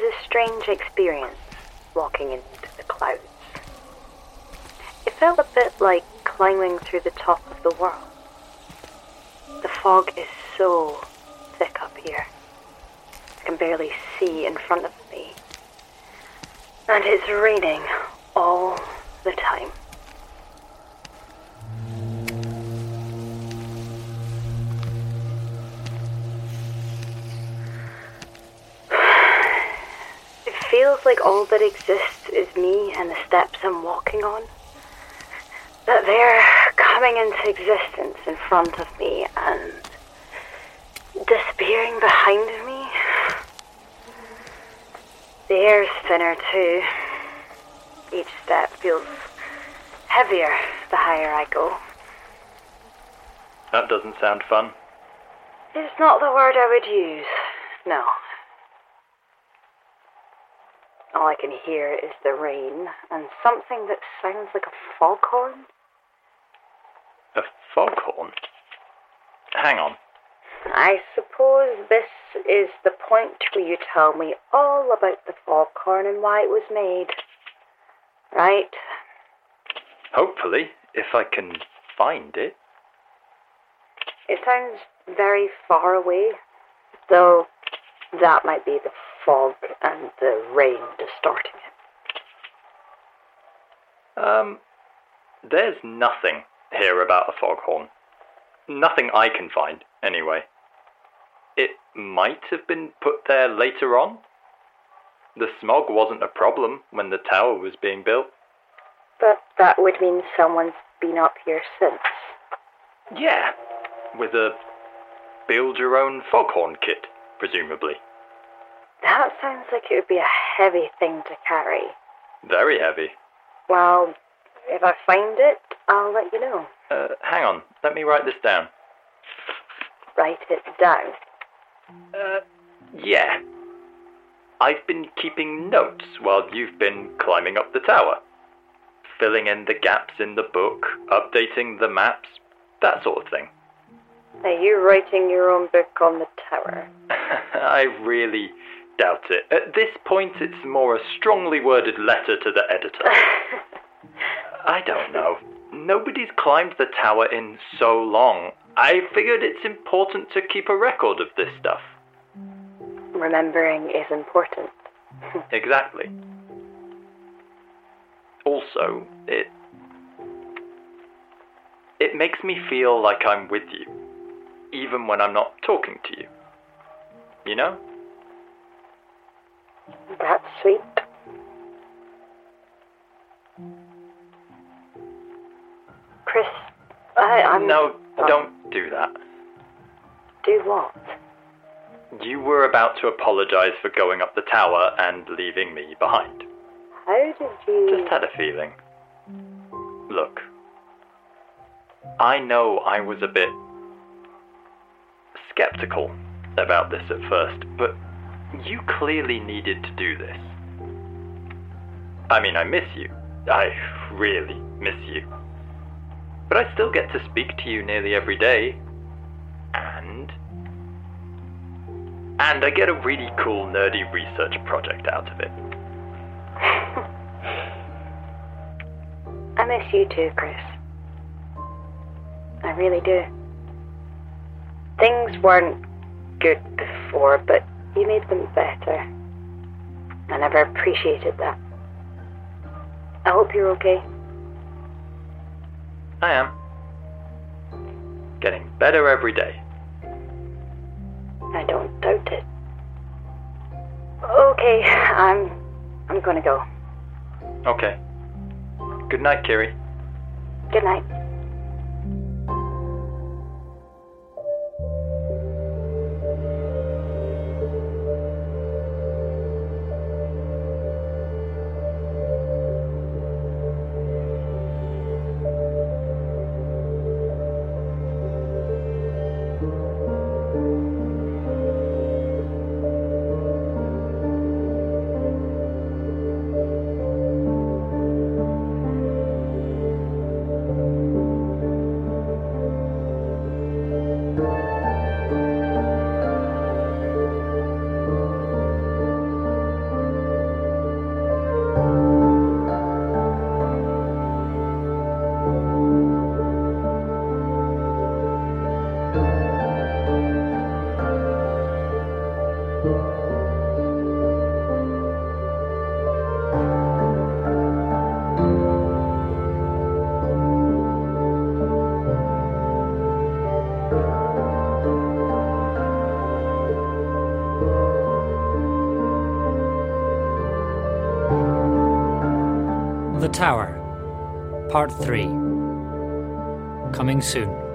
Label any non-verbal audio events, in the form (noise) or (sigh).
was a strange experience walking into the clouds. It felt a bit like climbing through the top of the world. The fog is so thick up here. I can barely see in front of me. And it's raining all feels like all that exists is me and the steps I'm walking on. That they're coming into existence in front of me and disappearing behind me. The air's thinner too. Each step feels heavier the higher I go. That doesn't sound fun. It's not the word I would use. No. All I can hear is the rain and something that sounds like a foghorn. A foghorn? Hang on. I suppose this is the point where you tell me all about the foghorn and why it was made. Right? Hopefully, if I can find it. It sounds very far away, though that might be the fog and the rain distorting it. Um, there's nothing here about a foghorn. Nothing I can find, anyway. It might have been put there later on. The smog wasn't a problem when the tower was being built. But that would mean someone's been up here since. Yeah, with a build your own foghorn kit, presumably. That sounds like it would be a heavy thing to carry. Very heavy. Well, if I find it, I'll let you know. Uh, hang on, let me write this down. Write it down. Uh, yeah. I've been keeping notes while you've been climbing up the tower. Filling in the gaps in the book, updating the maps, that sort of thing. Are you writing your own book on the tower? (laughs) I really doubt it. At this point, it's more a strongly worded letter to the editor. (laughs) I don't know. Nobody's climbed the tower in so long. I figured it's important to keep a record of this stuff. Remembering is important. (laughs) Exactly. Also, it. It makes me feel like I'm with you, even when I'm not talking to you. You know? Sweet. Chris, I, I'm. No, Oh, don't do that. Do what? You were about to apologize for going up the tower and leaving me behind. How did you. Just had a feeling. Look, I know I was a bit skeptical about this at first, but you clearly needed to do this. I mean, I miss you. I really miss you. But I still get to speak to you nearly every day. And. And I get a really cool, nerdy research project out of it. I miss you too, Chris. I really do. Things weren't good before, but you made them better. I never appreciated that. I hope you're okay. I am. Getting better every day. I don't doubt it. Okay, I'm I'm gonna go. Okay. Good night, Kiri. Good night. The Tower, Part 3. Coming soon.